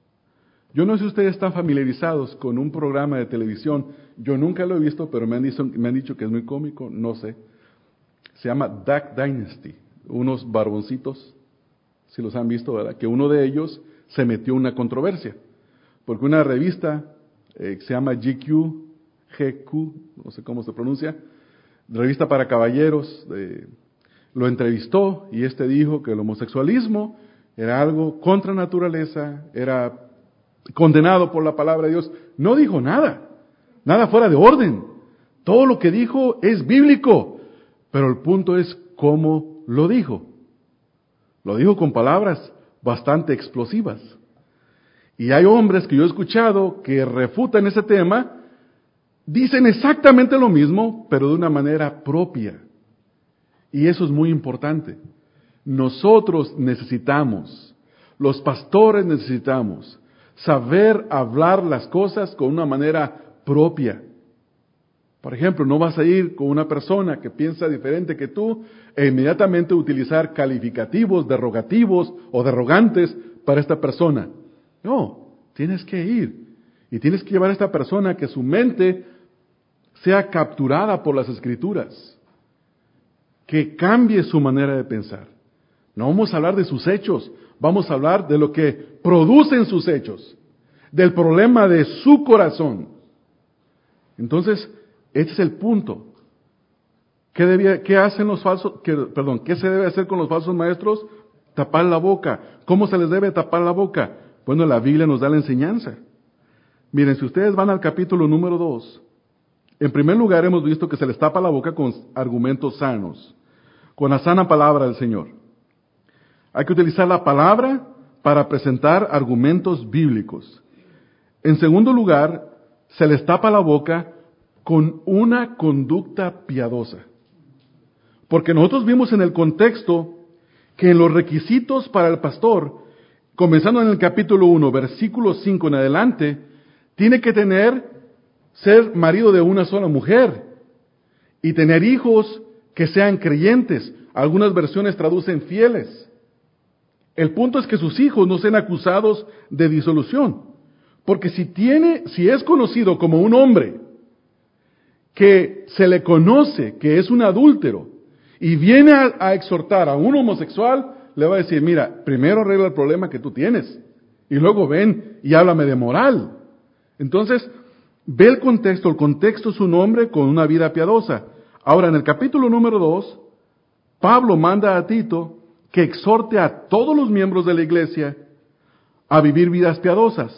Yo no sé si ustedes están familiarizados con un programa de televisión. Yo nunca lo he visto, pero me han dicho, que es muy cómico, no sé. Se llama Duck Dynasty. Unos barboncitos, si los han visto, ¿verdad? Que uno de ellos se metió una controversia, porque una revista eh, se llama GQ, GQ, no sé cómo se pronuncia, revista para caballeros, lo entrevistó y este dijo que el homosexualismo era algo contra naturaleza, era condenado por la palabra de Dios. No dijo nada, nada fuera de orden. Todo lo que dijo es bíblico, pero el punto es cómo lo dijo. Lo dijo con palabras bastante explosivas. Y hay hombres que yo he escuchado que refutan ese tema, dicen exactamente lo mismo, pero de una manera propia. Y eso es muy importante. Nosotros necesitamos, los pastores necesitamos, saber hablar las cosas con una manera propia. Por ejemplo, no vas a ir con una persona que piensa diferente que tú e inmediatamente utilizar calificativos, derogativos o derrogantes para esta persona. No, tienes que ir y tienes que llevar a esta persona a que su mente sea capturada por las escrituras, que cambie su manera de pensar. No vamos a hablar de sus hechos, vamos a hablar de lo que producen sus hechos, del problema de su corazón. Entonces, este es el punto. ¿Qué, debía, qué hacen los falsos, perdón, qué se debe hacer con los falsos maestros? Tapar la boca. ¿Cómo se les debe tapar la boca? Bueno, la Biblia nos da la enseñanza. Miren, si ustedes van al capítulo número 2, en primer lugar hemos visto que se les tapa la boca con argumentos sanos, con la sana palabra del Señor. Hay que utilizar la palabra para presentar argumentos bíblicos. En segundo lugar, se les tapa la boca con una conducta piadosa. Porque nosotros vimos en el contexto que en los requisitos para el pastor comenzando en el capítulo 1, versículo 5 en adelante, tiene que tener, ser marido de una sola mujer y tener hijos que sean creyentes. Algunas versiones traducen fieles. El punto es que sus hijos no sean acusados de disolución. Porque si tiene, si es conocido como un hombre que se le conoce que es un adúltero y viene a, a exhortar a un homosexual, le va a decir, mira, primero arregla el problema que tú tienes y luego ven y háblame de moral. Entonces, ve el contexto, el contexto es un hombre con una vida piadosa. Ahora, en el capítulo número 2, Pablo manda a Tito que exhorte a todos los miembros de la iglesia a vivir vidas piadosas.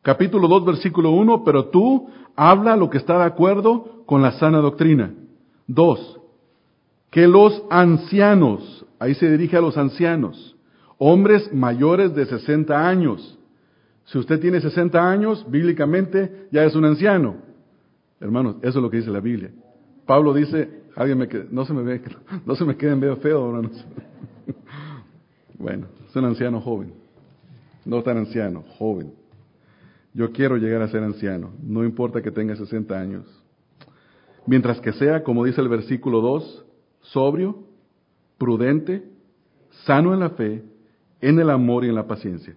Capítulo 2, versículo 1, pero tú habla lo que está de acuerdo con la sana doctrina. 2. Que los ancianos, ahí se dirige a los ancianos, hombres mayores de 60 años. Si usted tiene 60 años, bíblicamente ya es un anciano. Hermanos, eso es lo que dice la Biblia. Pablo dice, alguien me no se me ve, no se me queden veo feo. Bueno, es un anciano joven. No tan anciano, joven. Yo quiero llegar a ser anciano, no importa que tenga 60 años. Mientras que sea, como dice el versículo 2, sobrio, prudente, sano en la fe, en el amor y en la paciencia.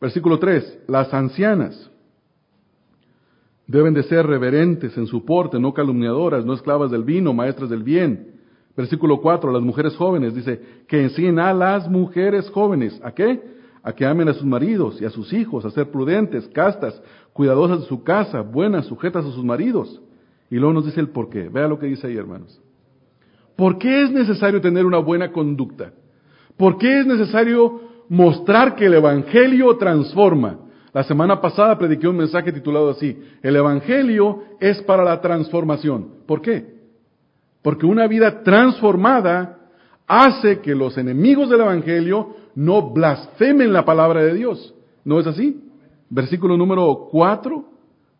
Versículo 3, las ancianas deben de ser reverentes en su porte, no calumniadoras, no esclavas del vino, maestras del bien. Versículo 4, las mujeres jóvenes, dice, que enseñen a las mujeres jóvenes, ¿a qué? A que amen a sus maridos y a sus hijos, a ser prudentes, castas, cuidadosas de su casa, buenas, sujetas a sus maridos. Y luego nos dice el por qué. Vea lo que dice ahí, hermanos. ¿Por qué es necesario tener una buena conducta? ¿Por qué es necesario mostrar que el Evangelio transforma? La semana pasada prediqué un mensaje titulado así, el Evangelio es para la transformación. ¿Por qué? Porque una vida transformada hace que los enemigos del Evangelio no blasfemen la palabra de Dios. ¿No es así? Versículo número 4,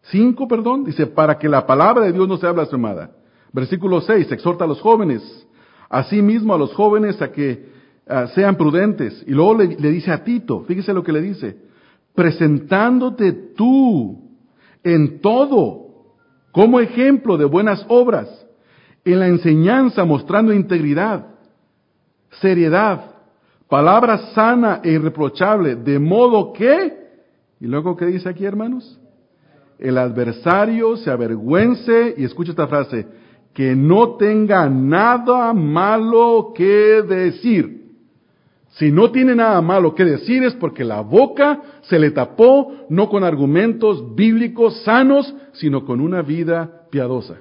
5, perdón, dice, para que la palabra de Dios no sea blasfemada. Versículo 6, exhorta a los jóvenes, asimismo a los jóvenes a que uh, sean prudentes. Y luego le, le dice a Tito, fíjese lo que le dice, presentándote tú en todo como ejemplo de buenas obras en la enseñanza mostrando integridad, seriedad, palabra sana e irreprochable, de modo que, y luego qué dice aquí hermanos, el adversario se avergüence, y escucha esta frase, que no tenga nada malo que decir. Si no tiene nada malo que decir es porque la boca se le tapó no con argumentos bíblicos sanos, sino con una vida piadosa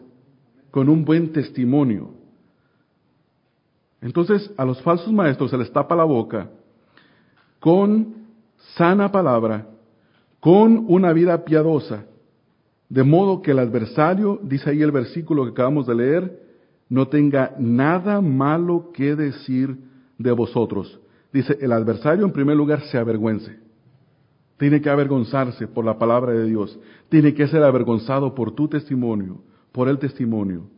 con un buen testimonio. Entonces a los falsos maestros se les tapa la boca con sana palabra, con una vida piadosa, de modo que el adversario, dice ahí el versículo que acabamos de leer, no tenga nada malo que decir de vosotros. Dice, el adversario en primer lugar se avergüence. Tiene que avergonzarse por la palabra de Dios. Tiene que ser avergonzado por tu testimonio por el testimonio.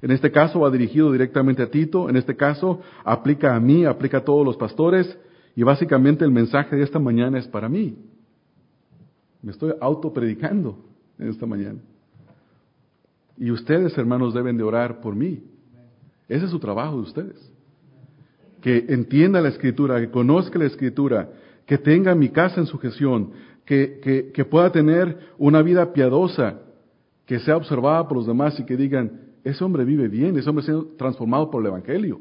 En este caso va dirigido directamente a Tito, en este caso aplica a mí, aplica a todos los pastores y básicamente el mensaje de esta mañana es para mí. Me estoy autopredicando en esta mañana. Y ustedes, hermanos, deben de orar por mí. Ese es su trabajo de ustedes. Que entienda la escritura, que conozca la escritura, que tenga mi casa en sujeción, que, que, pueda tener una vida piadosa, que sea observada por los demás y que digan, ese hombre vive bien, ese hombre ha sido transformado por el Evangelio.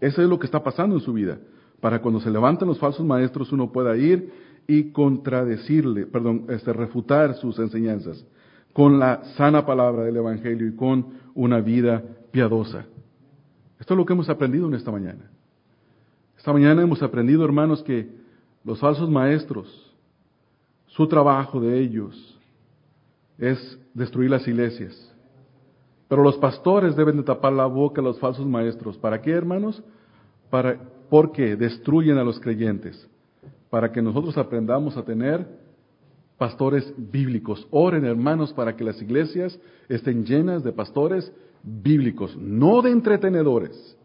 Eso es lo que está pasando en su vida. Para cuando se levanten los falsos maestros uno pueda ir y contradecirle, perdón, este, refutar sus enseñanzas con la sana palabra del Evangelio y con una vida piadosa. Esto es lo que hemos aprendido en esta mañana. Esta mañana hemos aprendido, hermanos, que los falsos maestros, su trabajo de ellos, es destruir las iglesias. Pero los pastores deben de tapar la boca a los falsos maestros. ¿Para qué, hermanos? Para, porque destruyen a los creyentes. Para que nosotros aprendamos a tener pastores bíblicos. Oren, hermanos, para que las iglesias estén llenas de pastores bíblicos, no de entretenedores.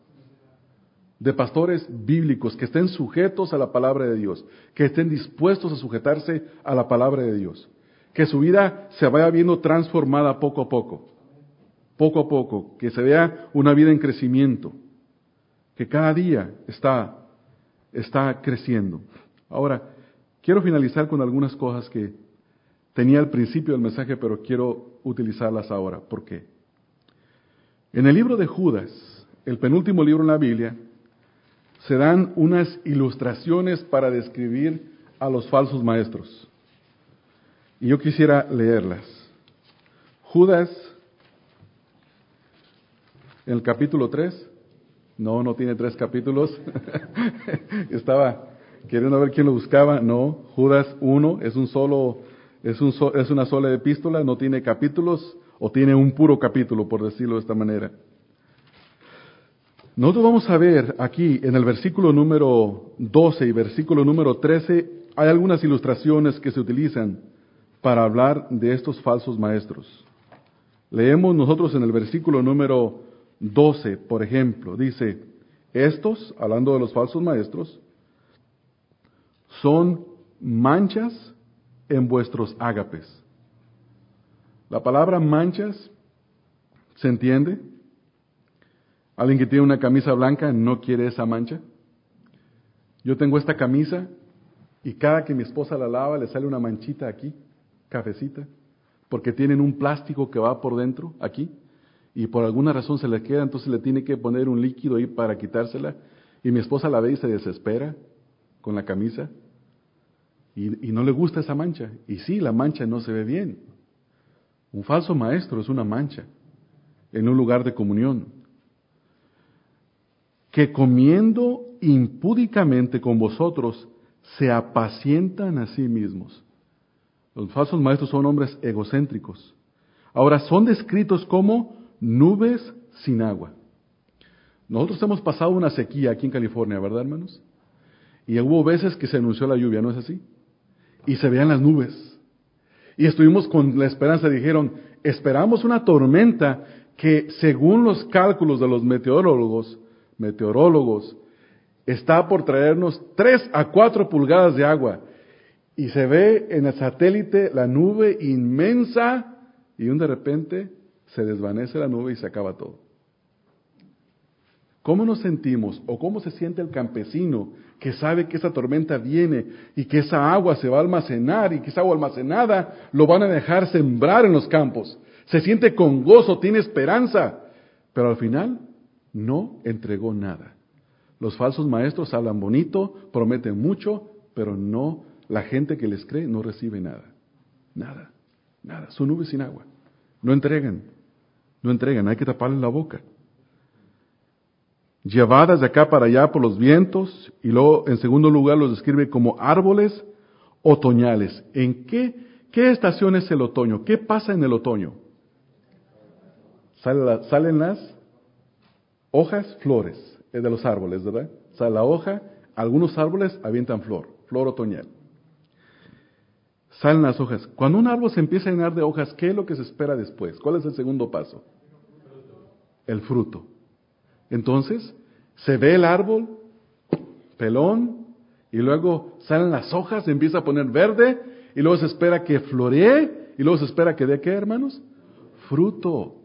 De pastores bíblicos que estén sujetos a la palabra de Dios, que estén dispuestos a sujetarse a la palabra de Dios, que su vida se vaya viendo transformada poco a poco, poco a poco, que se vea una vida en crecimiento, que cada día está, está creciendo. Ahora, quiero finalizar con algunas cosas que tenía al principio del mensaje, pero quiero utilizarlas ahora. ¿Por qué? En el libro de Judas, el penúltimo libro en la Biblia, se dan unas ilustraciones para describir a los falsos maestros. Y yo quisiera leerlas. Judas, en el capítulo 3, no, no tiene tres capítulos. Estaba queriendo ver quién lo buscaba. No, Judas 1 es un solo, es, un es una sola epístola, no tiene capítulos o tiene un puro capítulo, por decirlo de esta manera. Nosotros vamos a ver aquí en el versículo número 12 y versículo número 13, hay algunas ilustraciones que se utilizan para hablar de estos falsos maestros. Leemos nosotros en el versículo número 12, por ejemplo, dice, estos, hablando de los falsos maestros, son manchas en vuestros ágapes. La palabra manchas, ¿se entiende? Alguien que tiene una camisa blanca no quiere esa mancha. Yo tengo esta camisa y cada que mi esposa la lava le sale una manchita aquí, cafecita, porque tienen un plástico que va por dentro, aquí, y por alguna razón se le queda, entonces le tiene que poner un líquido ahí para quitársela, y mi esposa la ve y se desespera con la camisa, y, no le gusta esa mancha, y sí, la mancha no se ve bien. Un falso maestro es una mancha en un lugar de comunión. Que comiendo impúdicamente con vosotros se apacientan a sí mismos. Los falsos maestros son hombres egocéntricos. Ahora son descritos como nubes sin agua. Nosotros hemos pasado una sequía aquí en California, ¿verdad, hermanos? Y hubo veces que se anunció la lluvia, ¿no es así? Y se veían las nubes. Y estuvimos con la esperanza, dijeron, esperamos una tormenta que según los cálculos de los meteorólogos, meteorólogos, está por traernos 3 a 4 pulgadas de agua. Y se ve en el satélite la nube inmensa y un de repente se desvanece la nube y se acaba todo. ¿Cómo nos sentimos o cómo se siente el campesino que sabe que esa tormenta viene y que esa agua se va a almacenar y que esa agua almacenada lo van a dejar sembrar en los campos? Se siente con gozo, tiene esperanza, pero al final no entregó nada. Los falsos maestros hablan bonito, prometen mucho, pero no, la gente que les cree no recibe nada. Nada, nada. Son nubes sin agua. No entregan, no entregan, hay que taparles la boca llevadas de acá para allá por los vientos, y luego en segundo lugar los describe como árboles otoñales. ¿En qué, qué estación es el otoño? ¿Qué pasa en el otoño? salen las hojas, flores de los árboles, ¿verdad? Sale la hoja, algunos árboles avientan flor, flor otoñal. Salen las hojas. Cuando un árbol se empieza a llenar de hojas, ¿qué es lo que se espera después? ¿Cuál es el segundo paso? El fruto. Entonces, se ve el árbol, pelón, y luego salen las hojas, se empieza a poner verde, y luego se espera que floree, y luego se espera que dé qué, hermanos? Fruto.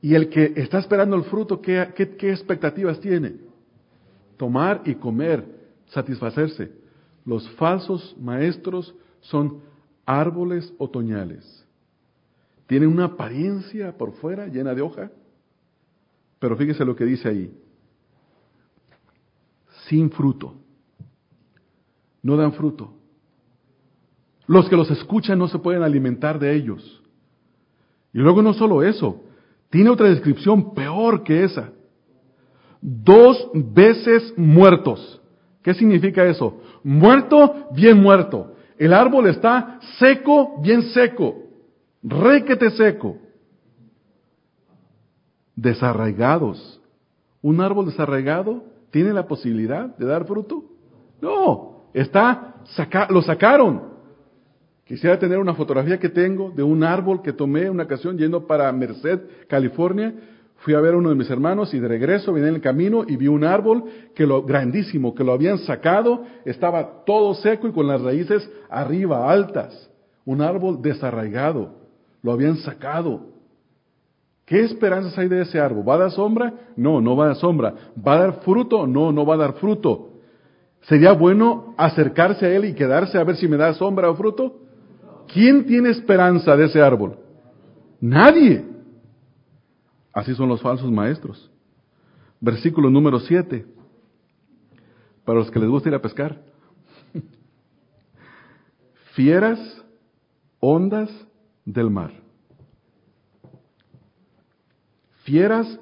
Y el que está esperando el fruto, ¿qué, expectativas tiene? Tomar y comer, satisfacerse. Los falsos maestros son árboles otoñales. Tienen una apariencia por fuera llena de hoja, pero fíjese lo que dice ahí. Sin fruto. No dan fruto. Los que los escuchan no se pueden alimentar de ellos. Y luego no solo eso, tiene otra descripción peor que esa. Dos veces muertos. ¿Qué significa eso? Muerto, bien muerto. El árbol está seco, bien seco. Requete seco desarraigados. ¿Un árbol desarraigado tiene la posibilidad de dar fruto? No, está, lo sacaron. Quisiera tener una fotografía que tengo de un árbol que tomé una ocasión yendo para Merced, California. Fui a ver a uno de mis hermanos y de regreso vine en el camino y vi un árbol que lo grandísimo, que lo habían sacado, estaba todo seco y con las raíces arriba, altas. Un árbol desarraigado, lo habían sacado. ¿Qué esperanzas hay de ese árbol? ¿Va a dar sombra? No, no va a dar sombra. ¿Va a dar fruto? No, no va a dar fruto. ¿Sería bueno acercarse a él y quedarse a ver si me da sombra o fruto? ¿Quién tiene esperanza de ese árbol? Nadie. Así son los falsos maestros. Versículo número 7. Para los que les gusta ir a pescar. Fieras ondas del mar. Fieras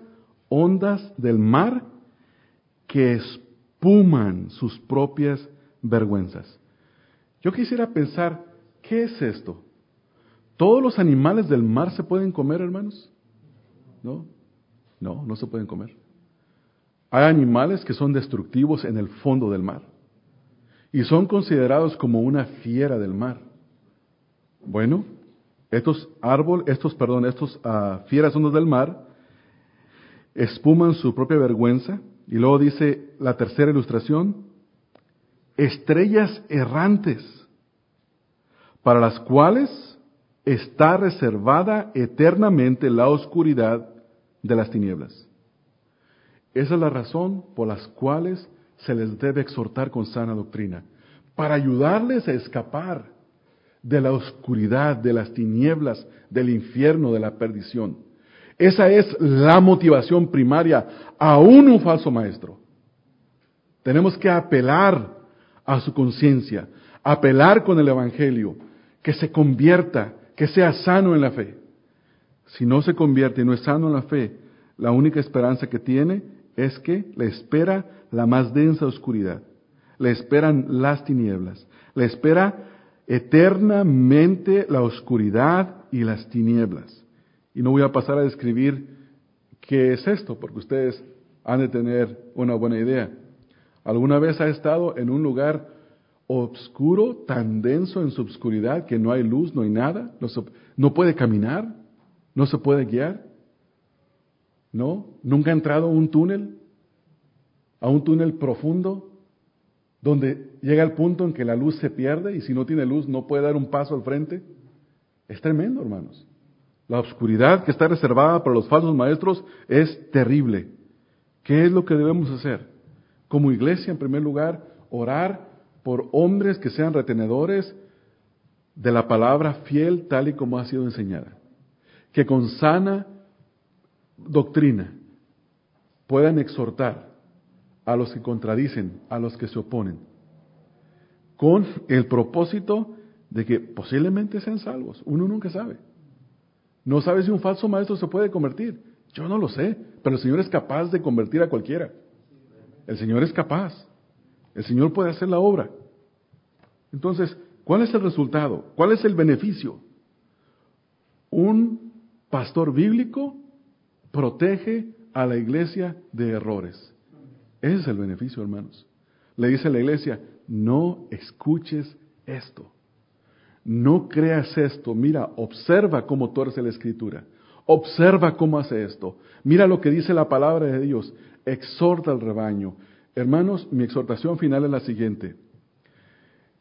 ondas del mar que espuman sus propias vergüenzas. Yo quisiera pensar, ¿qué es esto? ¿Todos los animales del mar se pueden comer, hermanos? No, no, no se pueden comer. Hay animales que son destructivos en el fondo del mar y son considerados como una fiera del mar. Bueno, estos árboles, estos, perdón, estos uh, fieras ondas del mar espuman su propia vergüenza y luego dice la tercera ilustración, estrellas errantes para las cuales está reservada eternamente la oscuridad de las tinieblas. Esa es la razón por las cuales se les debe exhortar con sana doctrina, para ayudarles a escapar de la oscuridad, de las tinieblas, del infierno, de la perdición. Esa es la motivación primaria, aún un falso maestro. Tenemos que apelar a su conciencia, apelar con el Evangelio, que se convierta, que sea sano en la fe. Si no se convierte y no es sano en la fe, la única esperanza que tiene es que le espera la más densa oscuridad, le esperan las tinieblas, le espera eternamente la oscuridad y las tinieblas. Y no voy a pasar a describir qué es esto, porque ustedes han de tener una buena idea. ¿Alguna vez ha estado en un lugar oscuro, tan denso en su oscuridad que no hay luz, no hay nada? No, no puede caminar, no se puede guiar. ¿No? ¿Nunca ha entrado a un túnel? ¿A un túnel profundo? Donde llega el punto en que la luz se pierde y si no tiene luz no puede dar un paso al frente. Es tremendo, hermanos. La oscuridad que está reservada para los falsos maestros es terrible. ¿Qué es lo que debemos hacer? Como iglesia, en primer lugar, orar por hombres que sean retenedores de la palabra fiel tal y como ha sido enseñada. Que con sana doctrina puedan exhortar a los que contradicen, a los que se oponen, con el propósito de que posiblemente sean salvos. Uno nunca sabe. No sabe si un falso maestro se puede convertir. Yo no lo sé, pero el Señor es capaz de convertir a cualquiera. El Señor es capaz. El Señor puede hacer la obra. Entonces, ¿cuál es el resultado? ¿Cuál es el beneficio? Un pastor bíblico protege a la iglesia de errores. Ese es el beneficio, hermanos. Le dice a la iglesia, no escuches esto. No creas esto. Mira, observa cómo torce la escritura. Observa cómo hace esto. Mira lo que dice la palabra de Dios. Exhorta al rebaño. Hermanos, mi exhortación final es la siguiente.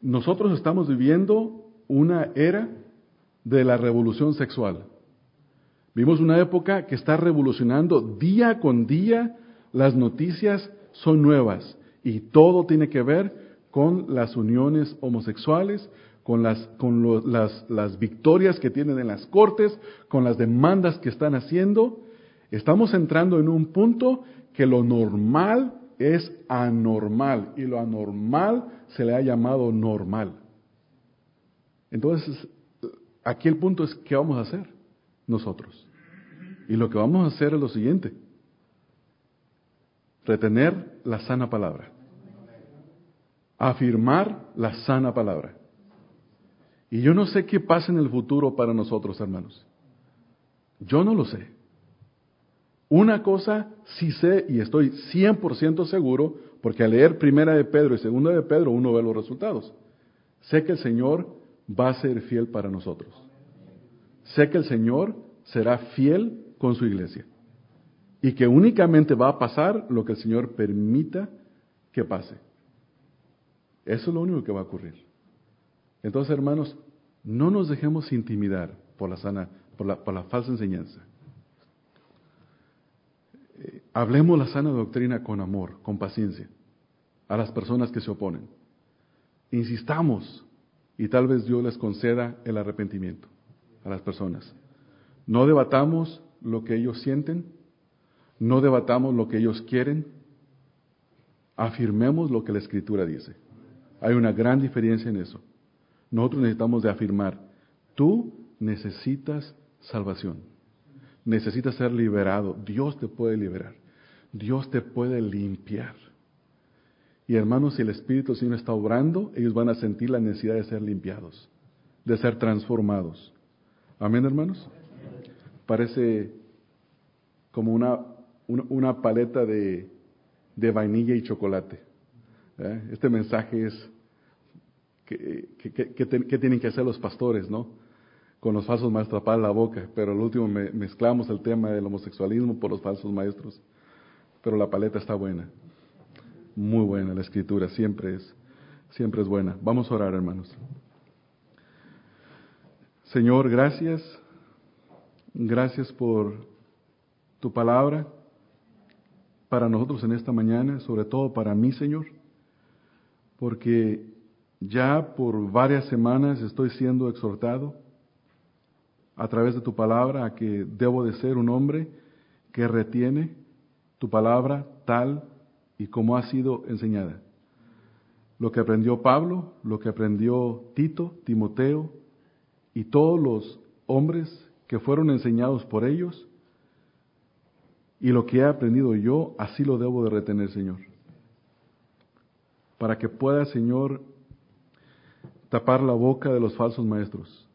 Nosotros estamos viviendo una era de la revolución sexual. Vimos una época que está revolucionando día con día, las noticias son nuevas y todo tiene que ver con las uniones homosexuales, con, las, con las, las victorias que tienen en las cortes, con las demandas que están haciendo. Estamos entrando en un punto que lo normal es anormal y lo anormal se le ha llamado normal. Entonces, aquí el punto es, ¿qué vamos a hacer nosotros? Y lo que vamos a hacer es lo siguiente, retener la sana palabra, afirmar la sana palabra. Y yo no sé qué pasa en el futuro para nosotros, hermanos. Yo no lo sé. Una cosa sí sé y estoy 100% seguro, porque al leer primera de Pedro y segunda de Pedro uno ve los resultados. Sé que el Señor va a ser fiel para nosotros. Sé que el Señor será fiel con su iglesia. y que únicamente va a pasar lo que el Señor permita que pase. Eso es lo único que va a ocurrir. Entonces, hermanos, no nos dejemos intimidar por la sana, por la, por la falsa enseñanza. Eh, hablemos la sana doctrina con amor, con paciencia, a las personas que se oponen. Insistamos y tal vez Dios les conceda el arrepentimiento a las personas. No debatamos lo que ellos sienten, no debatamos lo que ellos quieren, afirmemos lo que la Escritura dice. Hay una gran diferencia en eso. Nosotros necesitamos de afirmar, tú necesitas salvación, necesitas ser liberado, Dios te puede liberar, Dios te puede limpiar. Y hermanos, si el Espíritu Señor está obrando, ellos van a sentir la necesidad de ser limpiados, de ser transformados. Amén, hermanos. Parece como una, una, paleta de, de, vainilla y chocolate. ¿eh? Este mensaje es que, que, tienen que hacer los pastores, ¿no? Con los falsos maestros, tapar la boca. Pero al último mezclamos el tema del homosexualismo por los falsos maestros. Pero la paleta está buena muy buena la escritura, siempre es, siempre es buena. Vamos a orar, hermanos. Señor, gracias. Gracias por tu palabra para nosotros en esta mañana, sobre todo para mí, Señor, porque ya por varias semanas estoy siendo exhortado a través de tu palabra a que debo de ser un hombre que retiene tu palabra tal y como ha sido enseñada. Lo que aprendió Pablo, lo que aprendió Tito, Timoteo y todos los hombres que fueron enseñados por ellos, y lo que he aprendido yo, así lo debo de retener, Señor. Para que pueda, Señor, tapar la boca de los falsos maestros.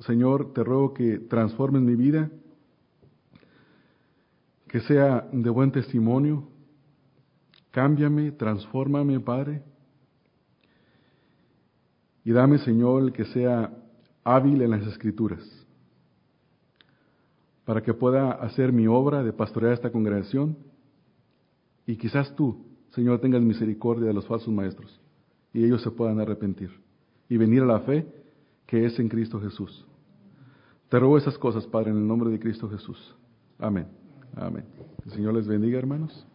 Señor, te ruego que transformes mi vida, que sea de buen testimonio, Cámbiame, transfórmame, Padre. Y dame, Señor, que sea hábil en las escrituras, para que pueda hacer mi obra de pastorear esta congregación. Y quizás tú, Señor, tengas misericordia de los falsos maestros y ellos se puedan arrepentir y venir a la fe que es en Cristo Jesús. Te ruego esas cosas, Padre, en el nombre de Cristo Jesús. Amén. Amén. El Señor les bendiga, hermanos.